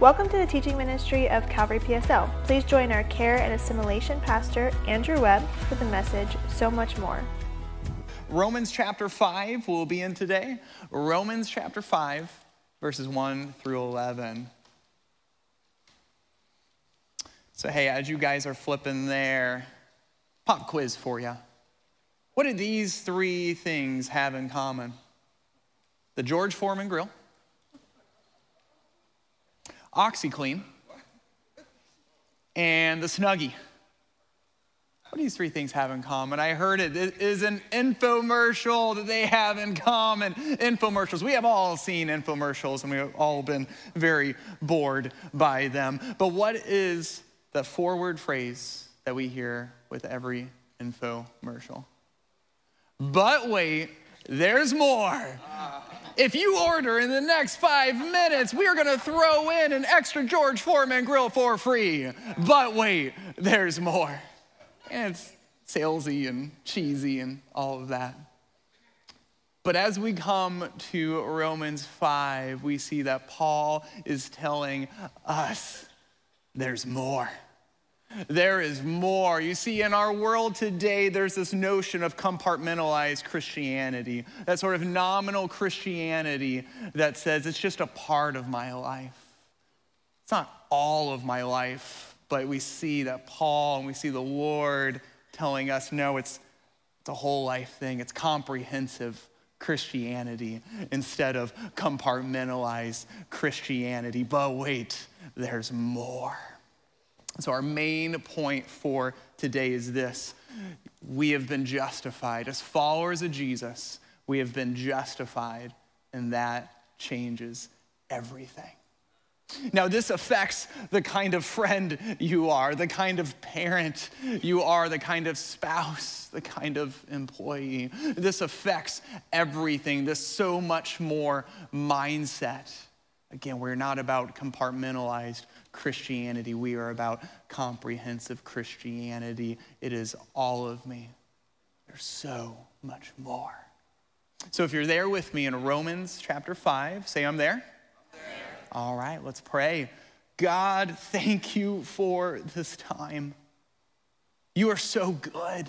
Welcome to the teaching ministry of Calvary PSL. Please join our care and assimilation pastor, Andrew Webb, for the message So Much More. Romans chapter 5 we'll be in today. Romans chapter 5, verses 1 through 11. So, hey, as you guys are flipping there, pop quiz for you. What do these three things have in common? The George Foreman grill, OxiClean, and the Snuggie. What do these three things have in common? I heard it is an infomercial that they have in common. Infomercials. We have all seen infomercials and we've all been very bored by them. But what is the forward phrase that we hear with every infomercial? But wait, there's more. If you order in the next five minutes, we are gonna throw in an extra George Foreman grill for free. But wait, there's more. And it's salesy and cheesy and all of that. But as we come to Romans 5, we see that Paul is telling us there's more. There is more. You see, in our world today, there's this notion of compartmentalized Christianity, that sort of nominal Christianity that says it's just a part of my life. It's not all of my life, but we see that Paul and we see the Lord telling us no, it's, it's a whole life thing, it's comprehensive. Christianity instead of compartmentalized Christianity. But wait, there's more. So, our main point for today is this we have been justified. As followers of Jesus, we have been justified, and that changes everything. Now, this affects the kind of friend you are, the kind of parent you are, the kind of spouse, the kind of employee. This affects everything, this so much more mindset. Again, we're not about compartmentalized Christianity. We are about comprehensive Christianity. It is all of me. There's so much more. So if you're there with me in Romans chapter 5, say I'm there. I'm there. All right, let's pray. God, thank you for this time. You are so good.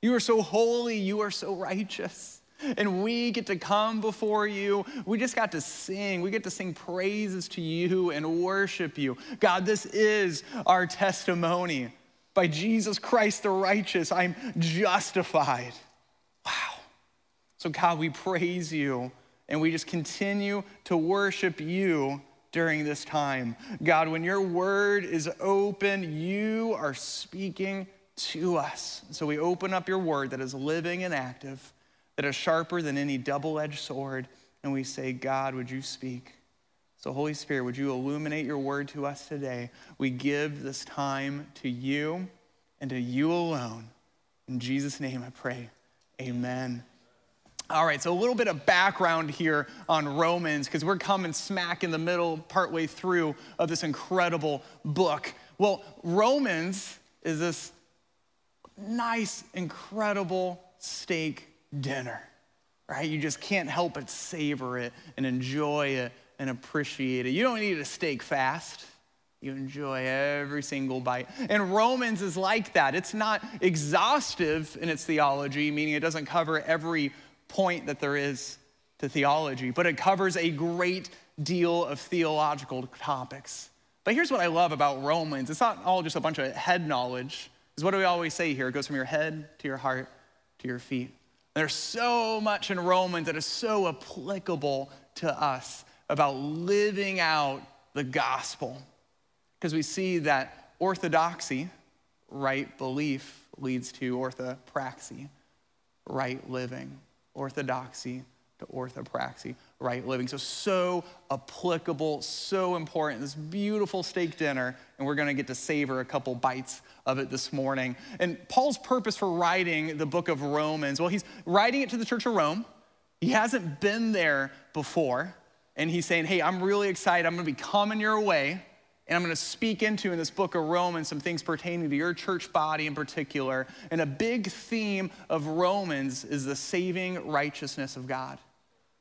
You are so holy. You are so righteous and we get to come before you. We just got to sing. We get to sing praises to you and worship you. God, this is our testimony. By Jesus Christ the righteous, I'm justified. Wow. So, God, we praise you and we just continue to worship you during this time. God, when your word is open, you are speaking to us. So we open up your word that is living and active that are sharper than any double edged sword, and we say, God, would you speak? So, Holy Spirit, would you illuminate your word to us today? We give this time to you and to you alone. In Jesus' name I pray. Amen. All right, so a little bit of background here on Romans, because we're coming smack in the middle, partway through of this incredible book. Well, Romans is this nice, incredible steak dinner, right? You just can't help but savor it and enjoy it and appreciate it. You don't need a steak fast. You enjoy every single bite. And Romans is like that. It's not exhaustive in its theology, meaning it doesn't cover every point that there is to theology, but it covers a great deal of theological topics. But here's what I love about Romans it's not all just a bunch of head knowledge. Is what do we always say here? It goes from your head to your heart to your feet. There's so much in Romans that is so applicable to us about living out the gospel. Because we see that orthodoxy, right belief, leads to orthopraxy, right living. Orthodoxy to orthopraxy, right living. So, so applicable, so important. This beautiful steak dinner, and we're gonna get to savor a couple bites of it this morning. And Paul's purpose for writing the book of Romans, well, he's writing it to the church of Rome. He hasn't been there before, and he's saying, Hey, I'm really excited. I'm gonna be coming your way. And I'm going to speak into in this book of Romans some things pertaining to your church body in particular. And a big theme of Romans is the saving righteousness of God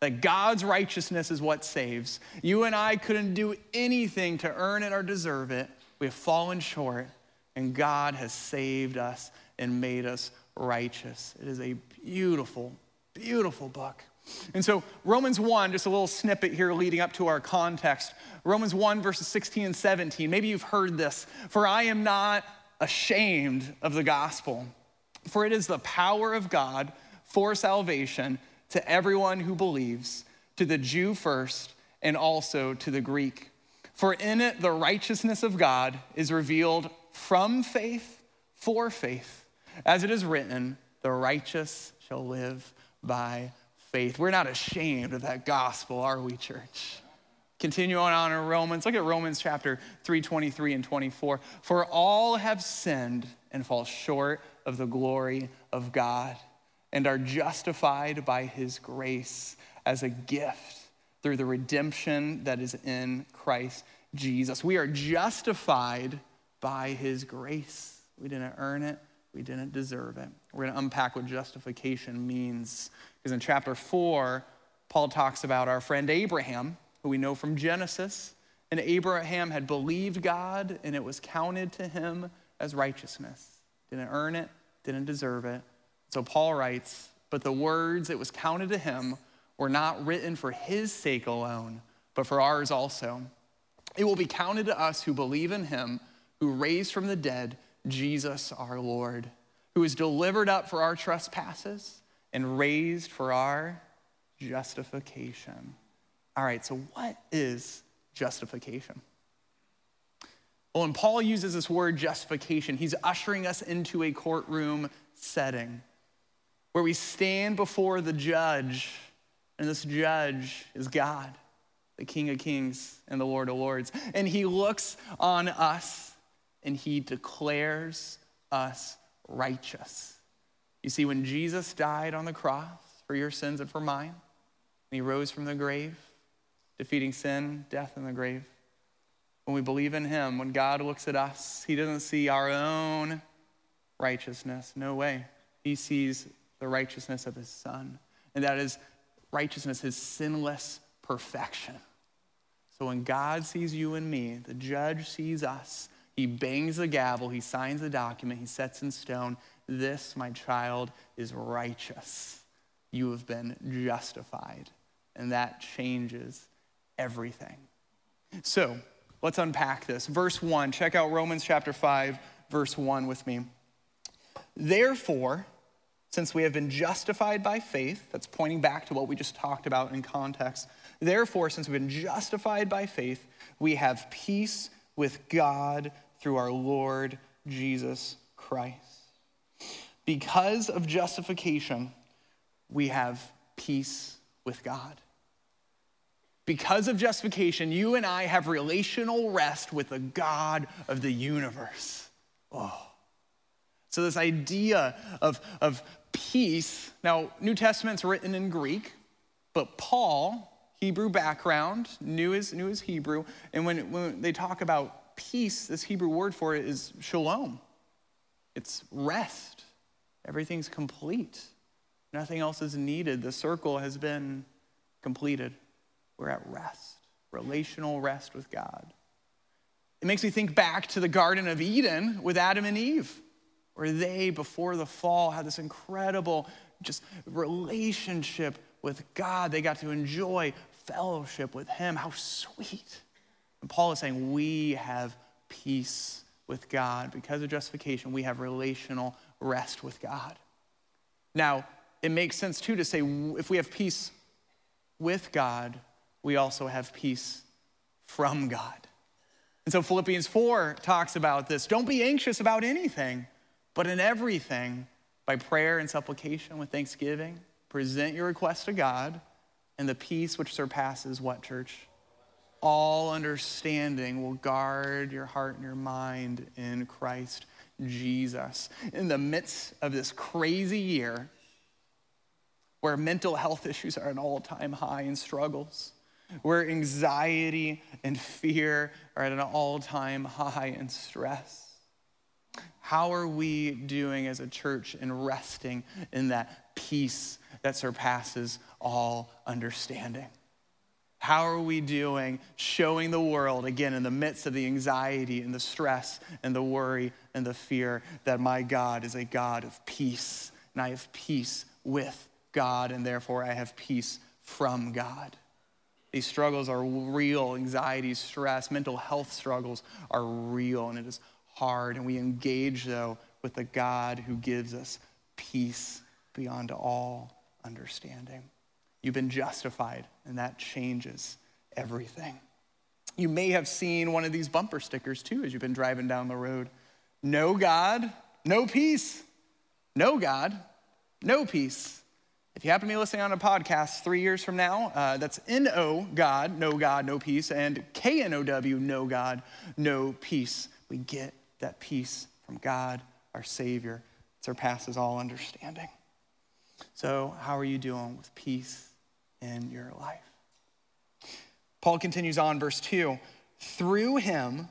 that God's righteousness is what saves. You and I couldn't do anything to earn it or deserve it. We have fallen short, and God has saved us and made us righteous. It is a beautiful, beautiful book. And so, Romans 1, just a little snippet here leading up to our context. Romans 1, verses 16 and 17. Maybe you've heard this. For I am not ashamed of the gospel, for it is the power of God for salvation to everyone who believes, to the Jew first, and also to the Greek. For in it the righteousness of God is revealed from faith for faith. As it is written, the righteous shall live by faith. We're not ashamed of that gospel, are we, church? Continue on in Romans. Look at Romans chapter 3, 23 and 24. For all have sinned and fall short of the glory of God and are justified by his grace as a gift through the redemption that is in Christ Jesus. We are justified by his grace. We didn't earn it, we didn't deserve it. We're going to unpack what justification means. Because in chapter 4, Paul talks about our friend Abraham, who we know from Genesis. And Abraham had believed God, and it was counted to him as righteousness. Didn't earn it, didn't deserve it. So Paul writes, But the words it was counted to him were not written for his sake alone, but for ours also. It will be counted to us who believe in him, who raised from the dead Jesus our Lord, who was delivered up for our trespasses and raised for our justification. All right, so what is justification? Well, when Paul uses this word justification, he's ushering us into a courtroom setting where we stand before the judge, and this judge is God, the King of Kings and the Lord of Lords. And he looks on us and he declares us righteous. You see, when Jesus died on the cross for your sins and for mine, and he rose from the grave, defeating sin, death, and the grave. When we believe in him, when God looks at us, he doesn't see our own righteousness. No way. He sees the righteousness of his son. And that is righteousness, his sinless perfection. So when God sees you and me, the judge sees us, he bangs the gavel, he signs the document, he sets in stone, this, my child, is righteous. You have been justified. And that changes everything. So let's unpack this. Verse 1, check out Romans chapter 5, verse 1 with me. Therefore, since we have been justified by faith, that's pointing back to what we just talked about in context. Therefore, since we've been justified by faith, we have peace with God through our Lord Jesus Christ. Because of justification, we have peace with God. Because of justification, you and I have relational rest with the God of the universe. Oh. So, this idea of, of peace. Now, New Testament's written in Greek, but Paul, Hebrew background, knew his, knew his Hebrew. And when, when they talk about peace, this Hebrew word for it is shalom. It's rest. Everything's complete. Nothing else is needed. The circle has been completed. We're at rest, relational rest with God. It makes me think back to the Garden of Eden with Adam and Eve where they, before the fall, had this incredible just relationship with God. They got to enjoy fellowship with Him. How sweet. And Paul is saying, We have peace with God. Because of justification, we have relational rest with God. Now, it makes sense too to say if we have peace with God, we also have peace from God. And so Philippians 4 talks about this. Don't be anxious about anything but in everything, by prayer and supplication with thanksgiving, present your request to God, and the peace which surpasses what, church? All understanding will guard your heart and your mind in Christ Jesus. In the midst of this crazy year, where mental health issues are at an all time high and struggles, where anxiety and fear are at an all time high and stress how are we doing as a church in resting in that peace that surpasses all understanding. How are we doing showing the world, again, in the midst of the anxiety and the stress and the worry and the fear, that my God is a God of peace, and I have peace with God, and therefore I have peace from God? These struggles are real. Anxiety, stress, mental health struggles are real, and it is hard. And we engage, though, with the God who gives us peace beyond all understanding. You've been justified, and that changes everything. You may have seen one of these bumper stickers too as you've been driving down the road. No God, no peace. No God, no peace. If you happen to be listening on a podcast three years from now, uh, that's N O God, no God, no peace, and K N O W, no God, no peace. We get that peace from God, our Savior, surpasses all understanding. So, how are you doing with peace in your life? Paul continues on, verse 2 Through him,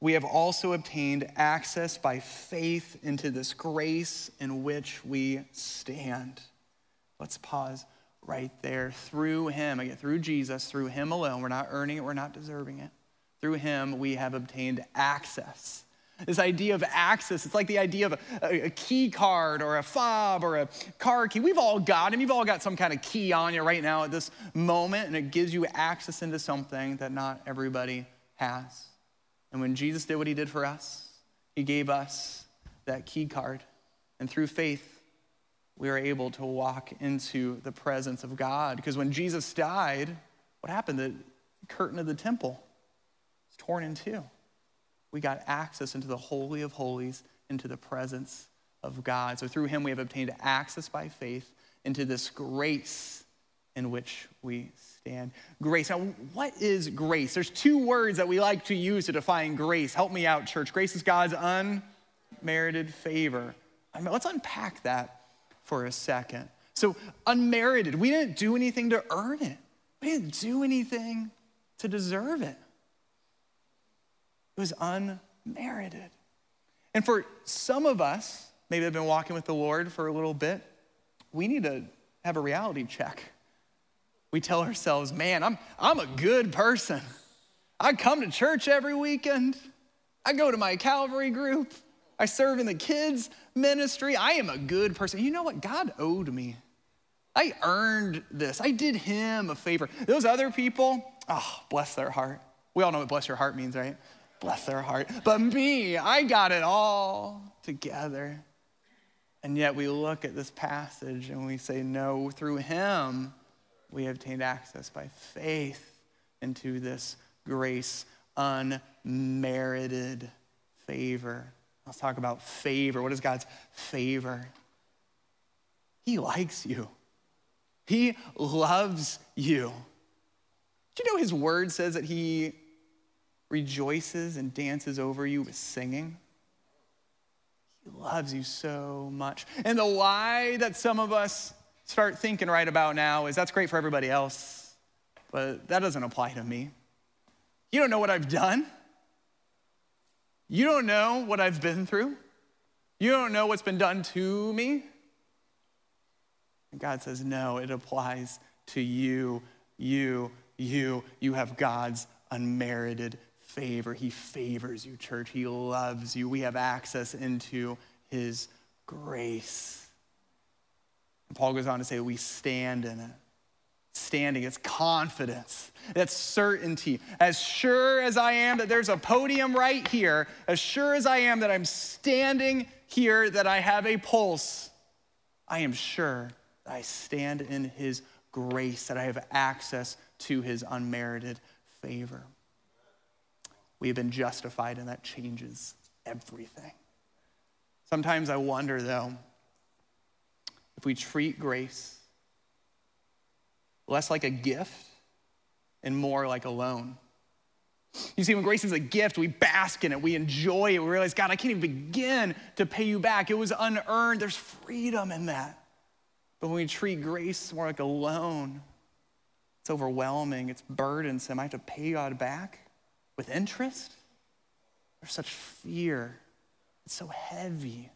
we have also obtained access by faith into this grace in which we stand. Let's pause right there. Through him, again, through Jesus, through him alone, we're not earning it, we're not deserving it. Through him, we have obtained access this idea of access, it's like the idea of a, a, key card or a fob or a car key. We've all got them. You've all got some kind of key on you right now at this moment, and it gives you access into something that not everybody has. And when Jesus did what he did for us, he gave us that key card. And through faith, we are able to walk into the presence of God. Because when Jesus died, what happened? The curtain of the temple was torn in two we got access into the Holy of Holies, into the presence of God. So through him, we have obtained access by faith into this grace in which we stand. Grace. Now, what is grace? There's two words that we like to use to define grace. Help me out, church. Grace is God's unmerited favor. I mean, let's unpack that for a second. So, unmerited, we didn't do anything to earn it, we didn't do anything to deserve it. Was unmerited. And for some of us, maybe they've been walking with the Lord for a little bit, we need to have a reality check. We tell ourselves, man, I'm, I'm a good person. I come to church every weekend. I go to my Calvary group. I serve in the kids' ministry. I am a good person. You know what? God owed me. I earned this. I did him a favor. Those other people, oh, bless their heart. We all know what bless your heart means, right? Bless their heart. But me, I got it all together. And yet we look at this passage and we say, no, through him we obtained access by faith into this grace, unmerited favor. Let's talk about favor. What is God's favor? He likes you. He loves you. Do you know his word says that he rejoices and dances over you with singing. He loves you so much. And the lie that some of us start thinking right about now is that's great for everybody else, but that doesn't apply to me. You don't know what I've done. You don't know what I've been through. You don't know what's been done to me. And God says, no, it applies to you, you, you. You have God's unmerited favor. He favors you, church. He loves you. We have access into his grace. And Paul goes on to say, we stand in it. Standing, it's confidence, that's certainty. As sure as I am that there's a podium right here, as sure as I am that I'm standing here, that I have a pulse, I am sure that I stand in his grace, that I have access to his unmerited favor. We have been justified, and that changes everything. Sometimes I wonder, though, if we treat grace less like a gift and more like a loan. You see, when grace is a gift, we bask in it, we enjoy it, we realize, God, I can't even begin to pay you back. It was unearned, there's freedom in that. But when we treat grace more like a loan, it's overwhelming, it's burdensome. I have to pay God back with interest. There's such fear. It's so heavy.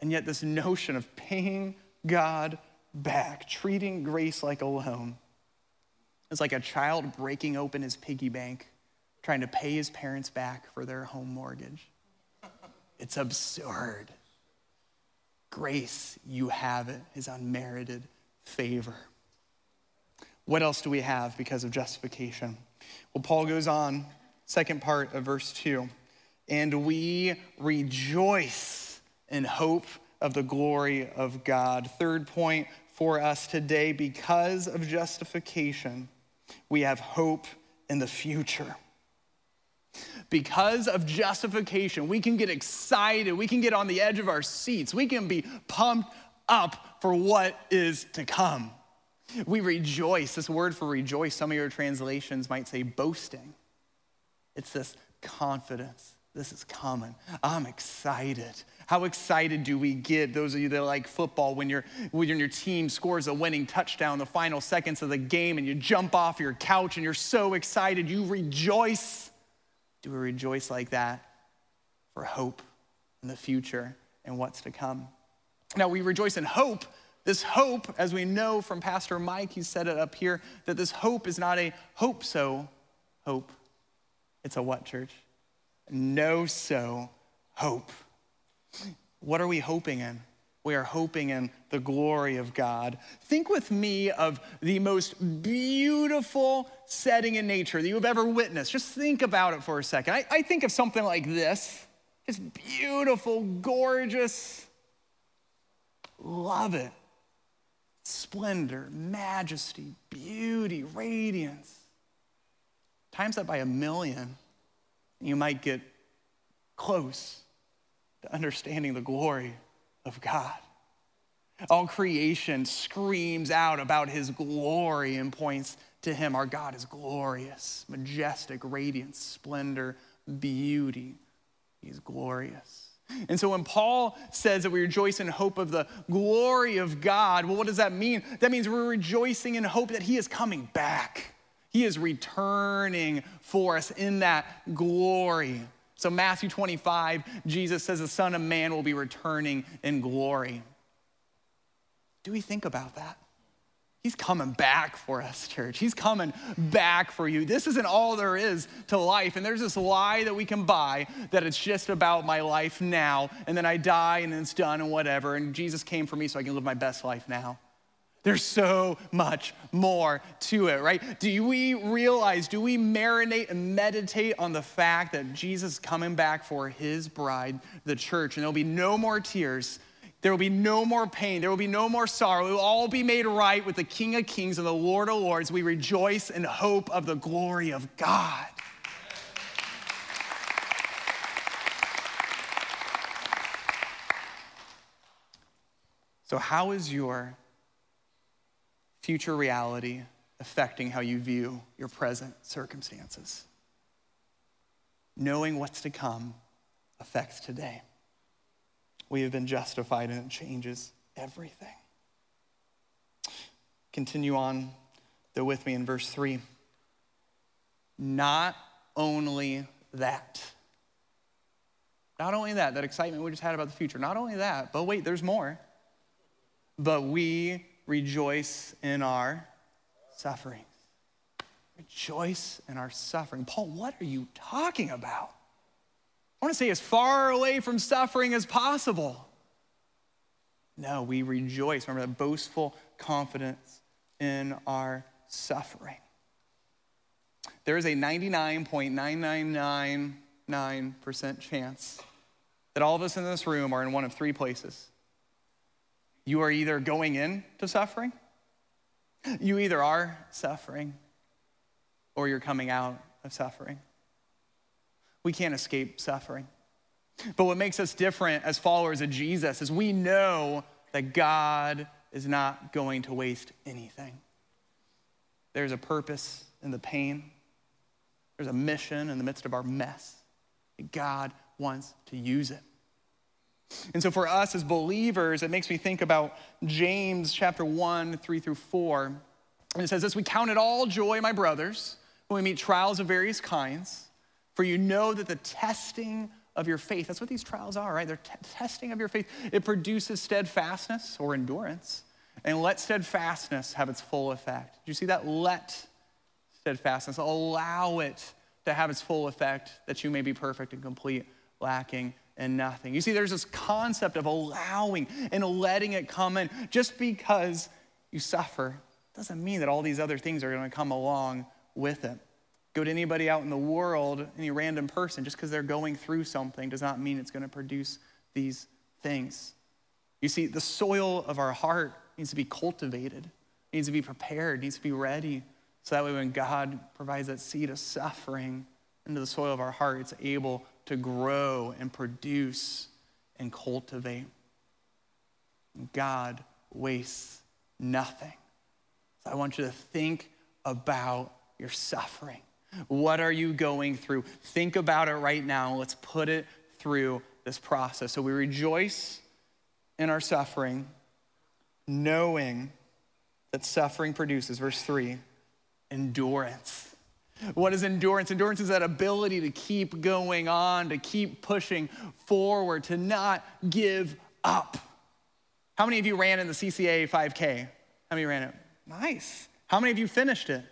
And yet, this notion of paying God back, treating grace like a loan. is like a child breaking open his piggy bank, trying to pay his parents back for their home mortgage. It's absurd. Grace, you have it, is unmerited favor. What else do we have because of justification? Well, Paul goes on, second part of verse 2, and we rejoice in hope of the glory of God. Third point for us today because of justification, we have hope in the future. Because of justification, we can get excited. We can get on the edge of our seats. We can be pumped up for what is to come. We rejoice. This word for rejoice, some of your translations might say boasting. It's this confidence. This is common. I'm excited. How excited do we get, those of you that like football, when, you when your team scores a winning touchdown the final seconds of the game and you jump off your couch and you're so excited, you rejoice. Do we rejoice like that for hope in the future and what's to come? Now, we rejoice in hope this hope, as we know from Pastor Mike, he said it up here, that this hope is not a hope so hope. It's a what, church? Know so hope. What are we hoping in? We are hoping in the glory of God. Think with me of the most beautiful setting in nature that you've ever witnessed. Just think about it for a second. I, I think of something like this. It's beautiful, gorgeous. Love it splendor, majesty, beauty, radiance. Times that by a million, you might get close to understanding the glory of God. All creation screams out about his glory and points to him. Our God is glorious, majestic, radiance, splendor, beauty. He's glorious. And so when Paul says that we rejoice in hope of the glory of God, well, what does that mean? That means we're rejoicing in hope that he is coming back. He is returning for us in that glory. So, Matthew 25, Jesus says the Son of Man will be returning in glory. Do we think about that? He's coming back for us, church. He's coming back for you. This isn't all there is to life. And there's this lie that we can buy that it's just about my life now, and then I die and it's done and whatever. And Jesus came for me so I can live my best life now. There's so much more to it, right? Do we realize, do we marinate and meditate on the fact that Jesus is coming back for his bride, the church, and there'll be no more tears, there will be no more pain. There will be no more sorrow. It will all be made right with the King of Kings and the Lord of Lords. We rejoice in hope of the glory of God. So, how is your future reality affecting how you view your present circumstances? Knowing what's to come affects today we have been justified, and it changes everything. Continue on, though, with me in verse 3. Not only that, not only that, that excitement we just had about the future, not only that, but wait, there's more. But we rejoice in our sufferings. Rejoice in our suffering. Paul, what are you talking about? I want to say as far away from suffering as possible. No, we rejoice. Remember that boastful confidence in our suffering. There is a 99.9999% chance that all of us in this room are in one of three places. You are either going into suffering, you either are suffering, or you're coming out of suffering. We can't escape suffering. But what makes us different as followers of Jesus is we know that God is not going to waste anything. There's a purpose in the pain, there's a mission in the midst of our mess. God wants to use it. And so for us as believers, it makes me think about James chapter 1, 3 through 4. And it says this We count it all joy, my brothers, when we meet trials of various kinds for you know that the testing of your faith, that's what these trials are, right? They're t- testing of your faith. It produces steadfastness or endurance. And let steadfastness have its full effect. Did you see that? Let steadfastness, allow it to have its full effect that you may be perfect and complete, lacking in nothing. You see, there's this concept of allowing and letting it come in. Just because you suffer doesn't mean that all these other things are going to come along with it. Go to anybody out in the world, any random person, just because they're going through something does not mean it's going to produce these things. You see, the soil of our heart needs to be cultivated, needs to be prepared, needs to be ready. So that way, when God provides that seed of suffering into the soil of our heart, it's able to grow and produce and cultivate. God wastes nothing. So I want you to think about your suffering. What are you going through? Think about it right now. Let's put it through this process. So we rejoice in our suffering, knowing that suffering produces, verse 3, endurance. What is endurance? Endurance is that ability to keep going on, to keep pushing forward, to not give up. How many of you ran in the CCA 5K? How many ran it? Nice. How many of you finished it?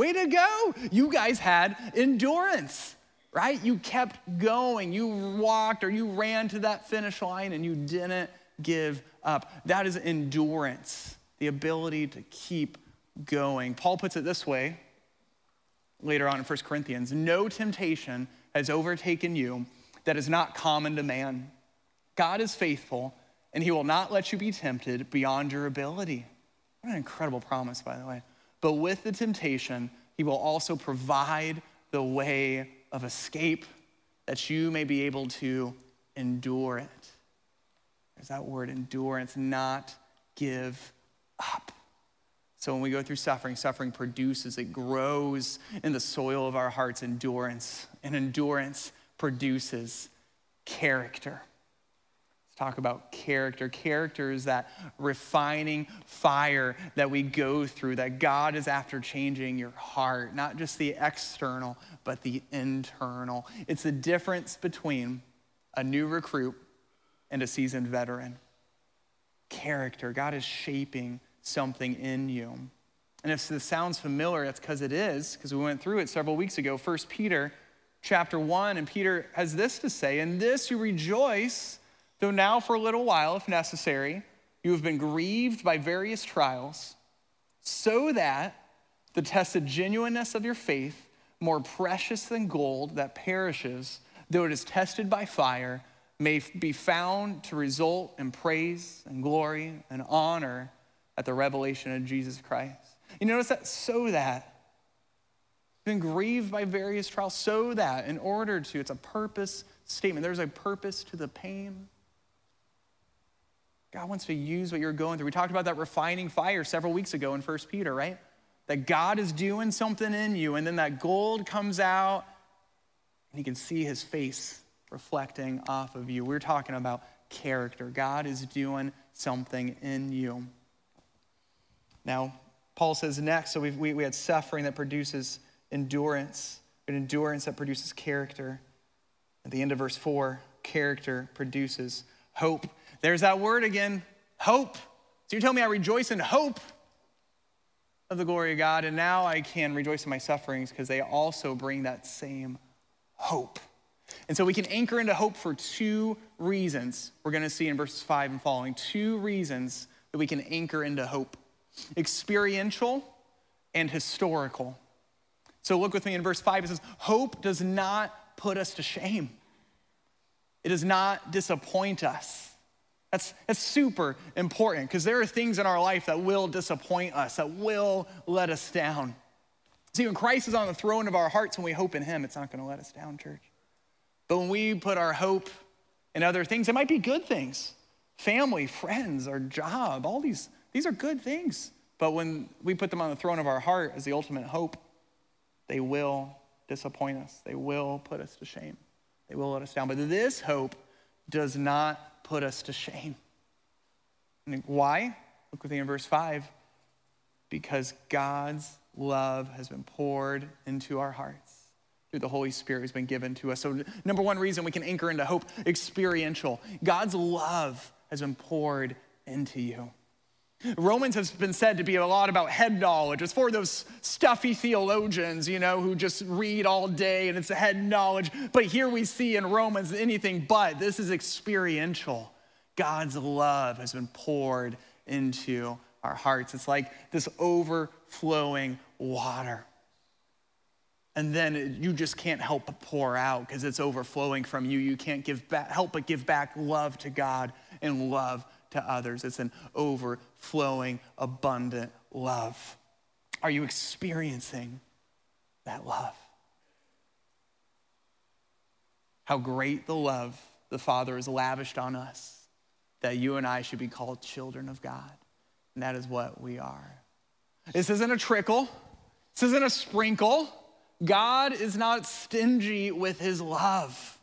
Way to go. You guys had endurance, right? You kept going. You walked or you ran to that finish line and you didn't give up. That is endurance, the ability to keep going. Paul puts it this way later on in 1 Corinthians No temptation has overtaken you that is not common to man. God is faithful, and he will not let you be tempted beyond your ability. What an incredible promise, by the way. But with the temptation, he will also provide the way of escape that you may be able to endure it. There's that word endurance, not give up. So when we go through suffering, suffering produces, it grows in the soil of our hearts endurance, and endurance produces character. Talk about character. Character is that refining fire that we go through, that God is after changing your heart, not just the external, but the internal. It's the difference between a new recruit and a seasoned veteran. Character. God is shaping something in you. And if this sounds familiar, that's because it is, because we went through it several weeks ago. First Peter chapter 1, and Peter has this to say, In this you rejoice, though now for a little while, if necessary, you have been grieved by various trials, so that the tested genuineness of your faith, more precious than gold that perishes, though it is tested by fire, may be found to result in praise and glory and honor at the revelation of Jesus Christ. You notice that? So that. you've Been grieved by various trials, so that in order to, it's a purpose statement. There's a purpose to the pain. God wants to use what you're going through. We talked about that refining fire several weeks ago in 1 Peter, right? That God is doing something in you, and then that gold comes out, and you can see his face reflecting off of you. We're talking about character. God is doing something in you. Now, Paul says next, so we we, had suffering that produces endurance, but endurance that produces character. At the end of verse 4, character produces hope. There's that word again, hope. So you tell me I rejoice in hope of the glory of God, and now I can rejoice in my sufferings because they also bring that same hope. And so we can anchor into hope for two reasons. We're going to see in verses 5 and following two reasons that we can anchor into hope experiential and historical. So look with me in verse 5. It says, Hope does not put us to shame, it does not disappoint us. That's, that's super important because there are things in our life that will disappoint us, that will let us down. See, when Christ is on the throne of our hearts, and we hope in Him, it's not going to let us down, church. But when we put our hope in other things, it might be good things family, friends, our job, all these these are good things. But when we put them on the throne of our heart as the ultimate hope, they will disappoint us. They will put us to shame. They will let us down. But this hope does not put us to shame. And why? Look with me in verse 5. Because God's love has been poured into our hearts through the Holy Spirit who's been given to us. So, number one reason we can anchor into hope experiential. God's love has been poured into you. Romans has been said to be a lot about head knowledge. It's for those stuffy theologians, you know, who just read all day and it's a head knowledge. But here we see in Romans anything but. This is experiential. God's love has been poured into our hearts. It's like this overflowing water. And then you just can't help but pour out because it's overflowing from you. You can't give back, help but give back love to God and love to others. It's an overflowing, abundant love. Are you experiencing that love? How great the love the Father has lavished on us that you and I should be called children of God. And that is what we are. This isn't a trickle, this isn't a sprinkle. God is not stingy with his love.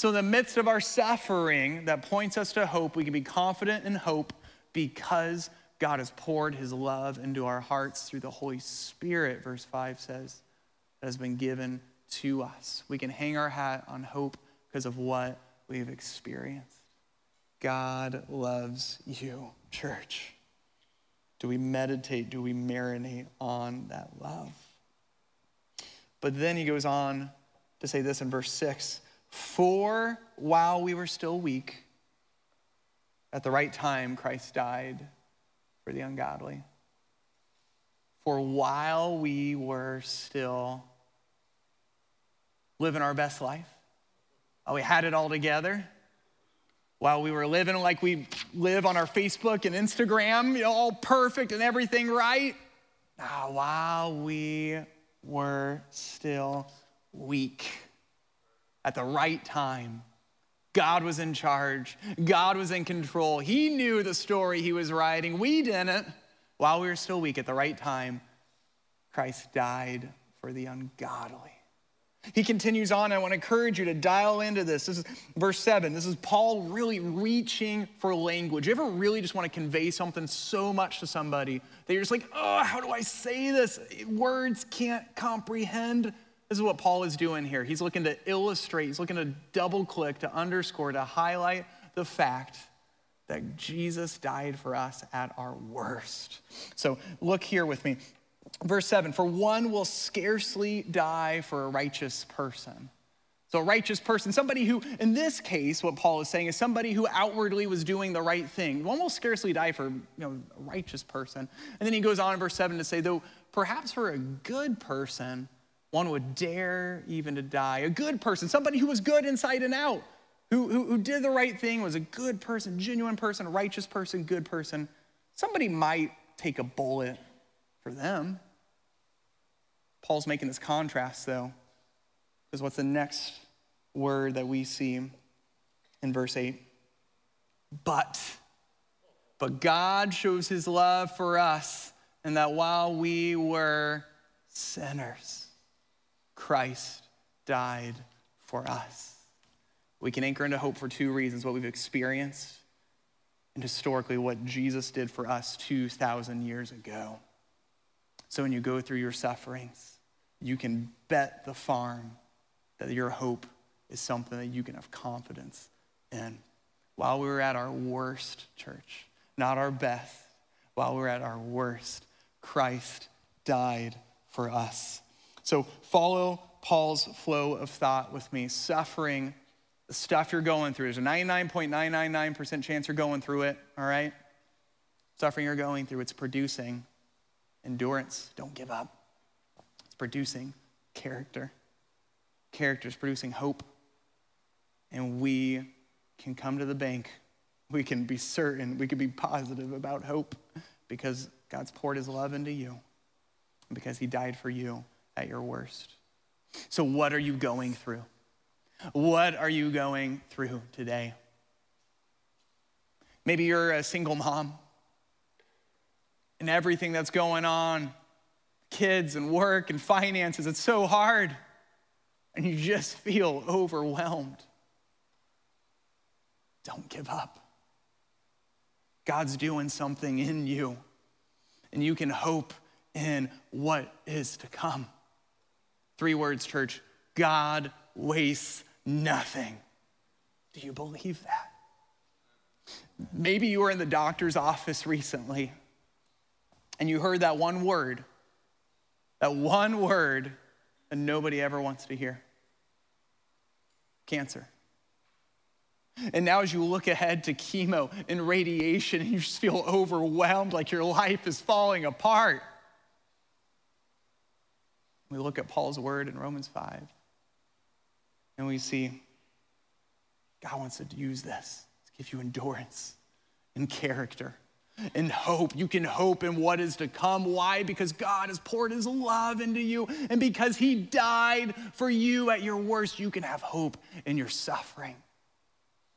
So, in the midst of our suffering that points us to hope, we can be confident in hope because God has poured his love into our hearts through the Holy Spirit, verse 5 says, that has been given to us. We can hang our hat on hope because of what we've experienced. God loves you, church. Do we meditate? Do we marinate on that love? But then he goes on to say this in verse 6 for while we were still weak, at the right time, Christ died for the ungodly. For while we were still living our best life, while we had it all together, while we were living like we live on our Facebook and Instagram, you know, all perfect and everything right, ah, while we were still weak at the right time. God was in charge. God was in control. He knew the story he was writing. We didn't. While we were still weak at the right time, Christ died for the ungodly. He continues on. I want to encourage you to dial into this. This is verse seven. This is Paul really reaching for language. You ever really just want to convey something so much to somebody that you're just like, oh, how do I say this? Words can't comprehend this is what Paul is doing here. He's looking to illustrate, he's looking to double click, to underscore, to highlight the fact that Jesus died for us at our worst. So look here with me. Verse 7 For one will scarcely die for a righteous person. So, a righteous person, somebody who, in this case, what Paul is saying is somebody who outwardly was doing the right thing. One will scarcely die for you know, a righteous person. And then he goes on in verse 7 to say, though perhaps for a good person, one would dare even to die. A good person, somebody who was good inside and out, who, who, who did the right thing, was a good person, genuine person, righteous person, good person. Somebody might take a bullet for them. Paul's making this contrast, though, because what's the next word that we see in verse 8? But. But God shows his love for us, and that while we were sinners, Christ died for us. We can anchor into hope for two reasons what we've experienced and historically what Jesus did for us 2,000 years ago. So when you go through your sufferings, you can bet the farm that your hope is something that you can have confidence in. While we were at our worst, church, not our best, while we were at our worst, Christ died for us. So follow Paul's flow of thought with me. Suffering, the stuff you're going through, there's a 99.999% chance you're going through it, all right? Suffering you're going through, it's producing endurance. Don't give up. It's producing character. Character is producing hope. And we can come to the bank. We can be certain, we can be positive about hope because God's poured his love into you, because he died for you at your worst. So, what are you going through? What are you going through today? Maybe you're a single mom and everything that's going on kids and work and finances it's so hard and you just feel overwhelmed. Don't give up. God's doing something in you, and you can hope in what is to come. Three words, church God wastes nothing. Do you believe that? Maybe you were in the doctor's office recently and you heard that one word, that one word that nobody ever wants to hear cancer. And now, as you look ahead to chemo and radiation, and you just feel overwhelmed like your life is falling apart. We look at Paul's word in Romans 5, and we see God wants to use this to give you endurance and character and hope. You can hope in what is to come. Why? Because God has poured his love into you, and because he died for you at your worst, you can have hope in your suffering.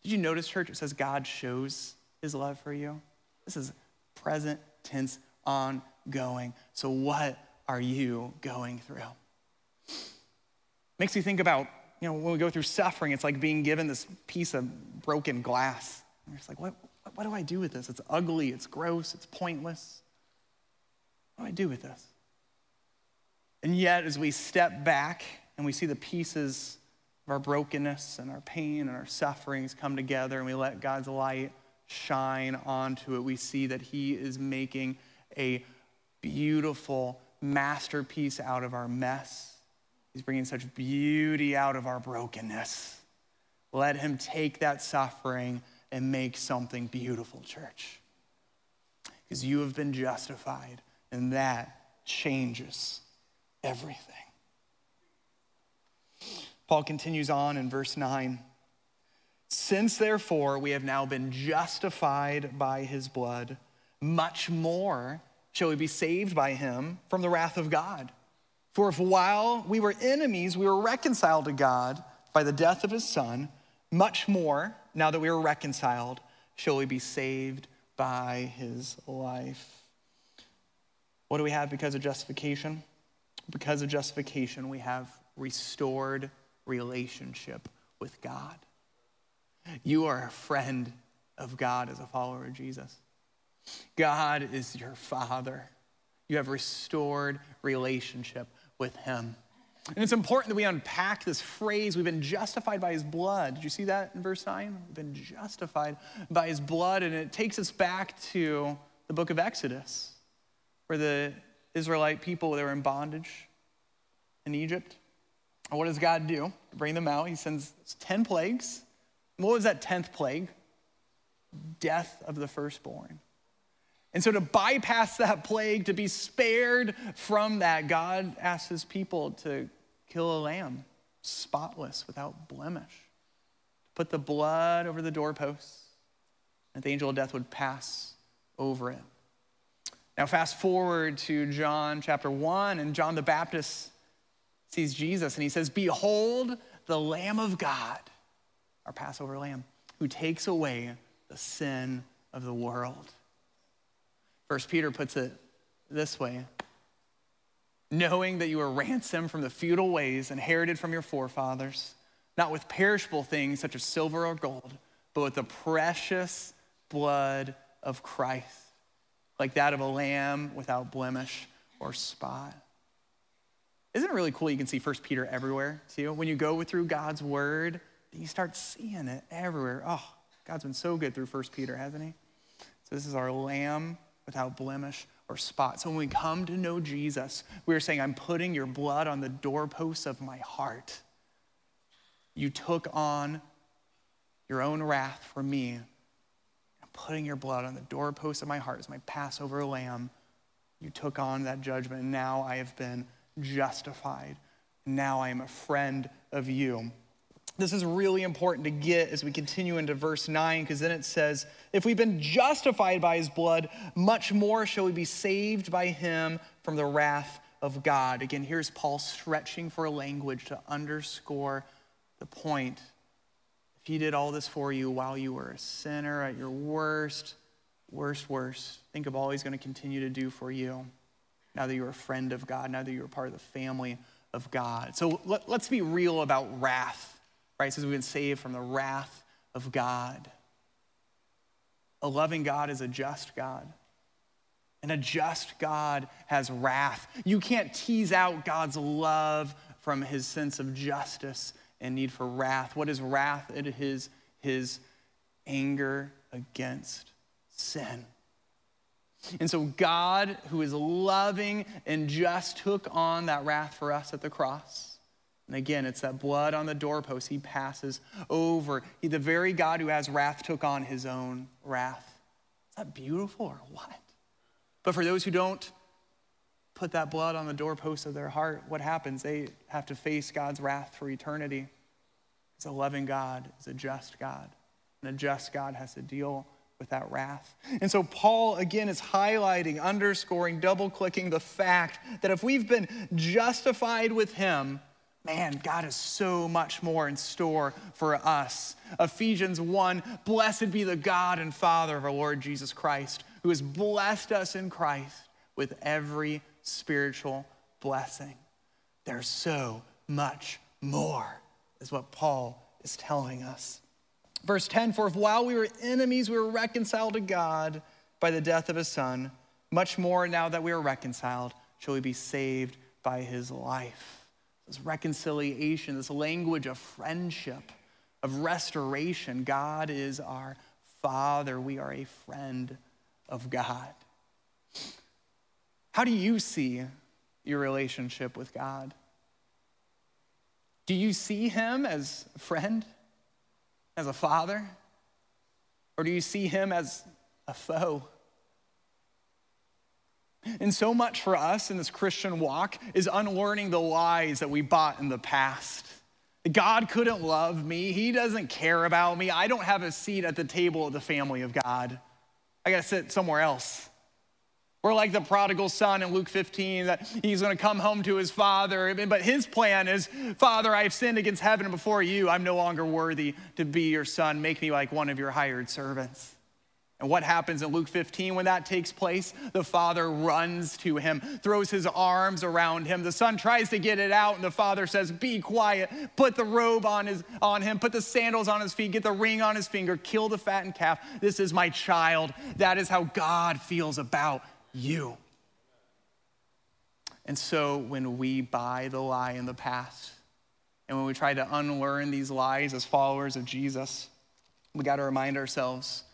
Did you notice, church? It says God shows his love for you. This is present tense, ongoing. So, what are you going through? Makes me think about, you know, when we go through suffering, it's like being given this piece of broken glass. And you're just like, what, what do I do with this? It's ugly, it's gross, it's pointless. What do I do with this? And yet, as we step back and we see the pieces of our brokenness and our pain and our sufferings come together and we let God's light shine onto it, we see that He is making a beautiful masterpiece out of our mess. He's bringing such beauty out of our brokenness. Let Him take that suffering and make something beautiful, church. Because you have been justified, and that changes everything. Paul continues on in verse 9. Since therefore we have now been justified by his blood, much more shall we be saved by him from the wrath of God. For if while we were enemies, we were reconciled to God by the death of his son, much more, now that we are reconciled, shall we be saved by his life. What do we have because of justification? Because of justification, we have restored relationship with God. You are a friend of God as a follower of Jesus. God is your Father. You have restored relationship with Him. And it's important that we unpack this phrase, we've been justified by his blood. Did you see that in verse 9? We've been justified by his blood, and it takes us back to the book of Exodus, where the Israelite people they were in bondage in Egypt. And what does God do bring them out? He sends 10 plagues. What was that 10th plague? Death of the firstborn. And so, to bypass that plague, to be spared from that, God asks his people to kill a lamb, spotless, without blemish, put the blood over the doorposts, and the angel of death would pass over it. Now, fast forward to John chapter 1, and John the Baptist sees Jesus and he says, Behold, the Lamb of God, our Passover lamb, who takes away the sin of the world. First Peter puts it this way knowing that you were ransomed from the futile ways inherited from your forefathers, not with perishable things such as silver or gold, but with the precious blood of Christ, like that of a lamb without blemish or spot. Isn't it really cool you can see First Peter everywhere too? When you go through God's word, you start seeing it everywhere. Oh, God's been so good through First Peter, hasn't he? So this is our lamb without blemish or spot. So when we come to know Jesus, we are saying, I'm putting your blood on the doorposts of my heart. You took on your own wrath for me. I'm putting your blood on the doorposts of my heart as my Passover lamb. You took on that judgment, and now I have been justified. Now I am a friend of you. This is really important to get as we continue into verse 9, because then it says, If we've been justified by his blood, much more shall we be saved by him from the wrath of God. Again, here's Paul stretching for language to underscore the point. If he did all this for you while you were a sinner at your worst, worst, worst, think of all he's going to continue to do for you now that you're a friend of God, now that you're part of the family of God. So let, us be real about wrath says we've been saved from the wrath of God. A loving God is a just God. And a just God has wrath. You can't tease out God's love from his sense of justice and need for wrath. What is wrath? It is his anger against sin. And so, God, who is loving and just, took on that wrath for us at the cross. And again, it's that blood on the doorpost he passes over. He, the very God who has wrath took on his own wrath. Is that beautiful or what? But for those who don't put that blood on the doorpost of their heart, what happens? They have to face God's wrath for eternity. It's a loving God, it's a just God. And a just God has to deal with that wrath. And so Paul, again, is highlighting, underscoring, double clicking the fact that if we've been justified with him, man, God has so much more in store for us. Ephesians 1 Blessed be the God and Father of our Lord Jesus Christ, who has blessed us in Christ with every spiritual blessing. There's so much more, is what Paul is telling us. Verse 10 For if while we were enemies, we were reconciled to God by the death of his son, much more now that we are reconciled, shall we be saved by his life. This reconciliation, this language of friendship, of restoration. God is our Father. We are a friend of God. How do you see your relationship with God? Do you see him as a friend? as a father? Or do you see him as a foe? And so much for us in this Christian walk is unlearning the lies that we bought in the past. God couldn't love me. He doesn't care about me. I don't have a seat at the table of the family of God. I got to sit somewhere else. We're like the prodigal son in Luke 15 that he's going to come home to his father. But his plan is Father, I have sinned against heaven before you. I'm no longer worthy to be your son. Make me like one of your hired servants. And what happens in Luke 15 when that takes place? The father runs to him, throws his arms around him. The son tries to get it out, and the father says, Be quiet. Put the robe on, his, on him, put the sandals on his feet, get the ring on his finger, kill the fattened calf. This is my child. That is how God feels about you. And so when we buy the lie in the past, and when we try to unlearn these lies as followers of Jesus, we got to remind ourselves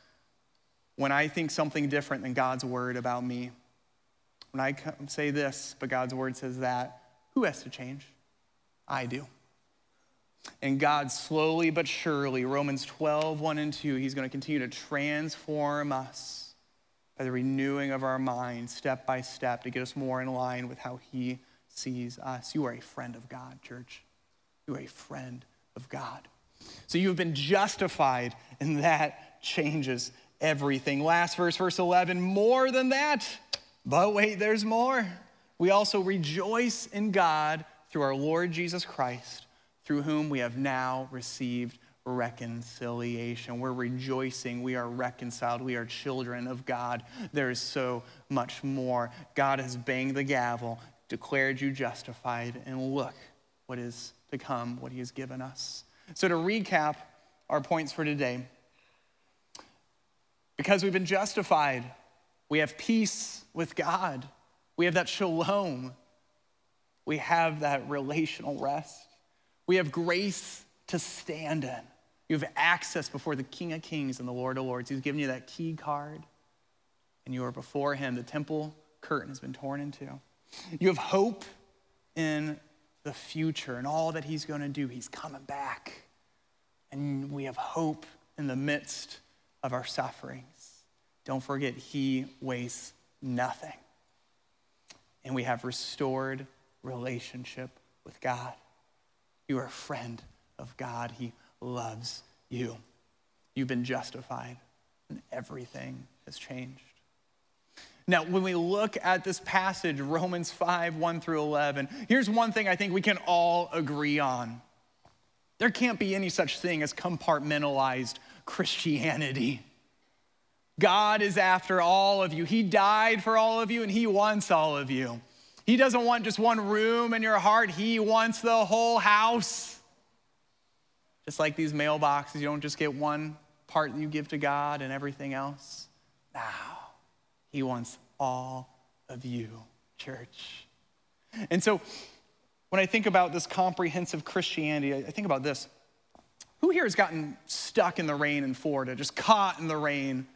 when I think something different than God's word about me, when I say this, but God's word says that, who has to change? I do. And God slowly but surely, Romans 12, 1 and 2, He's going to continue to transform us by the renewing of our mind step by step to get us more in line with how He sees us. You are a friend of God, church. You are a friend of God. So you have been justified, and that changes everything. Last verse, verse 11 more than that. But wait, there's more. We also rejoice in God through our Lord Jesus Christ, through whom we have now received reconciliation. We're rejoicing. We are reconciled. We are children of God. There is so much more. God has banged the gavel, declared you justified, and look what is to come, what He has given us. So, to recap our points for today, because we've been justified, we have peace with God, we have that shalom, we have that relational rest, we have grace to stand in. You have access before the King of Kings and the Lord of Lords. He's given you that key card, and you are before Him. The temple curtain has been torn in two. You have hope in the future and all that He's going to do. He's coming back. And we have hope in the midst of our sufferings. Don't forget, He wastes nothing. And we have restored relationship with God. You are a friend of God. He loves you. You've been justified, and everything has changed. Now, when we look at this passage, Romans 5, 1 through 11, here's one thing I think we can all agree on. There can't be any such thing as compartmentalized Christianity. God is after all of you. He died for all of you, and He wants all of you. He doesn't want just one room in your heart, He wants the whole house. Just like these mailboxes, you don't just get one part that you give to God and everything else. Now, He wants all of you, church. And so, when I think about this comprehensive Christianity, I think about this. Who here has gotten stuck in the rain in Florida, just caught in the rain?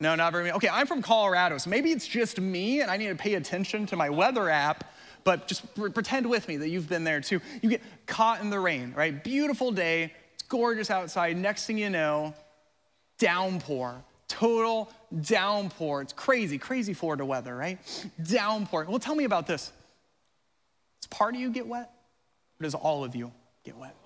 No, not very many. Okay, I'm from Colorado, so maybe it's just me and I need to pay attention to my weather app, but just pretend with me that you've been there too. You get caught in the rain, right? Beautiful day, it's gorgeous outside. Next thing you know, downpour, total downpour. It's crazy, crazy Florida weather, right? Downpour. Well, tell me about this. Does part of you get wet, or does all of you get wet?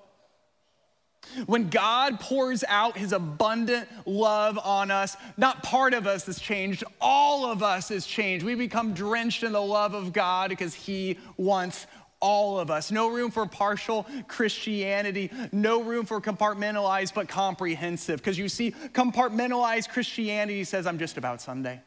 When God pours out his abundant love on us, not part of us is changed, all of us is changed. We become drenched in the love of God because he wants all of us. No room for partial Christianity, no room for compartmentalized but comprehensive. Because you see, compartmentalized Christianity says, I'm just about Sunday.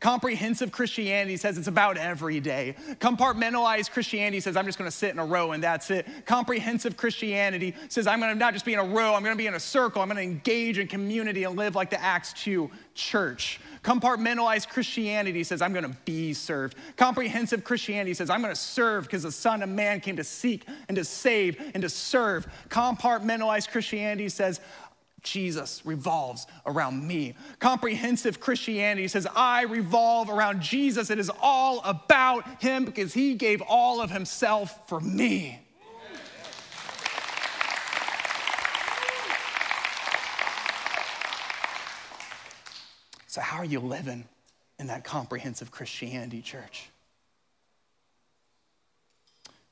Comprehensive Christianity says it's about every day. Compartmentalized Christianity says I'm just gonna sit in a row and that's it. Comprehensive Christianity says I'm gonna not just be in a row, I'm gonna be in a circle, I'm gonna engage in community and live like the Acts 2 church. Compartmentalized Christianity says I'm gonna be served. Comprehensive Christianity says I'm gonna serve because the Son of Man came to seek and to save and to serve. Compartmentalized Christianity says Jesus revolves around me. Comprehensive Christianity says, I revolve around Jesus. It is all about him because he gave all of himself for me. So, how are you living in that comprehensive Christianity, church?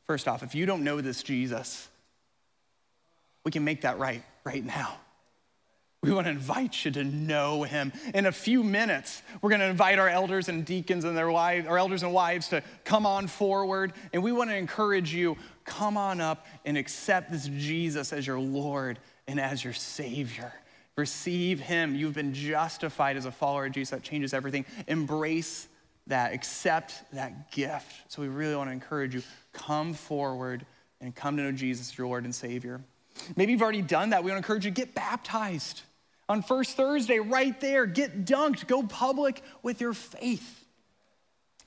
First off, if you don't know this Jesus, we can make that right right now. We want to invite you to know him. In a few minutes, we're going to invite our elders and deacons and their wives, our elders and wives to come on forward. And we want to encourage you, come on up and accept this Jesus as your Lord and as your Savior. Receive him. You've been justified as a follower of Jesus. That changes everything. Embrace that, accept that gift. So we really want to encourage you, come forward and come to know Jesus your Lord and Savior. Maybe you've already done that. We want to encourage you, to get baptized on First Thursday, right there, get dunked, go public with your faith.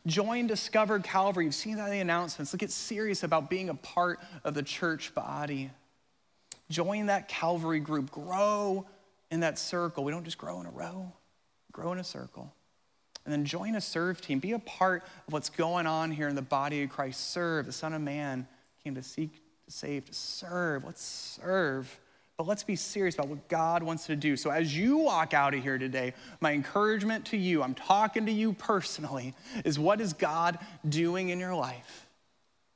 Join Discover Calvary. You've seen that in the announcements. Let's get serious about being a part of the church body. Join that Calvary group. Grow in that circle. We don't just grow in a row, grow in a circle. And then join a serve team. Be a part of what's going on here in the body of Christ. Serve. The Son of Man came to seek, to save, to serve. Let's serve but let's be serious about what God wants to do. So, as you walk out of here today, my encouragement to you, I'm talking to you personally, is what is God doing in your life?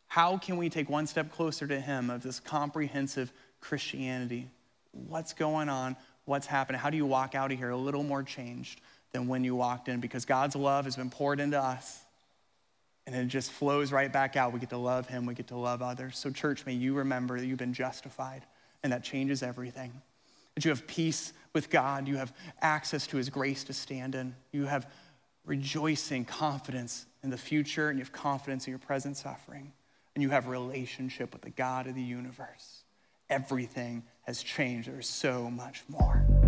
How can we take one step closer to Him of this comprehensive Christianity? What's going on? What's happening? How do you walk out of here a little more changed than when you walked in? Because God's love has been poured into us and it just flows right back out. We get to love Him, we get to love others. So, church, may you remember that you've been justified and that changes everything. That you have peace with God, you have access to His grace to stand in, you have rejoicing confidence in the future, and you have confidence in your present suffering, and you have relationship with the God of the universe. Everything has changed. There is so much more.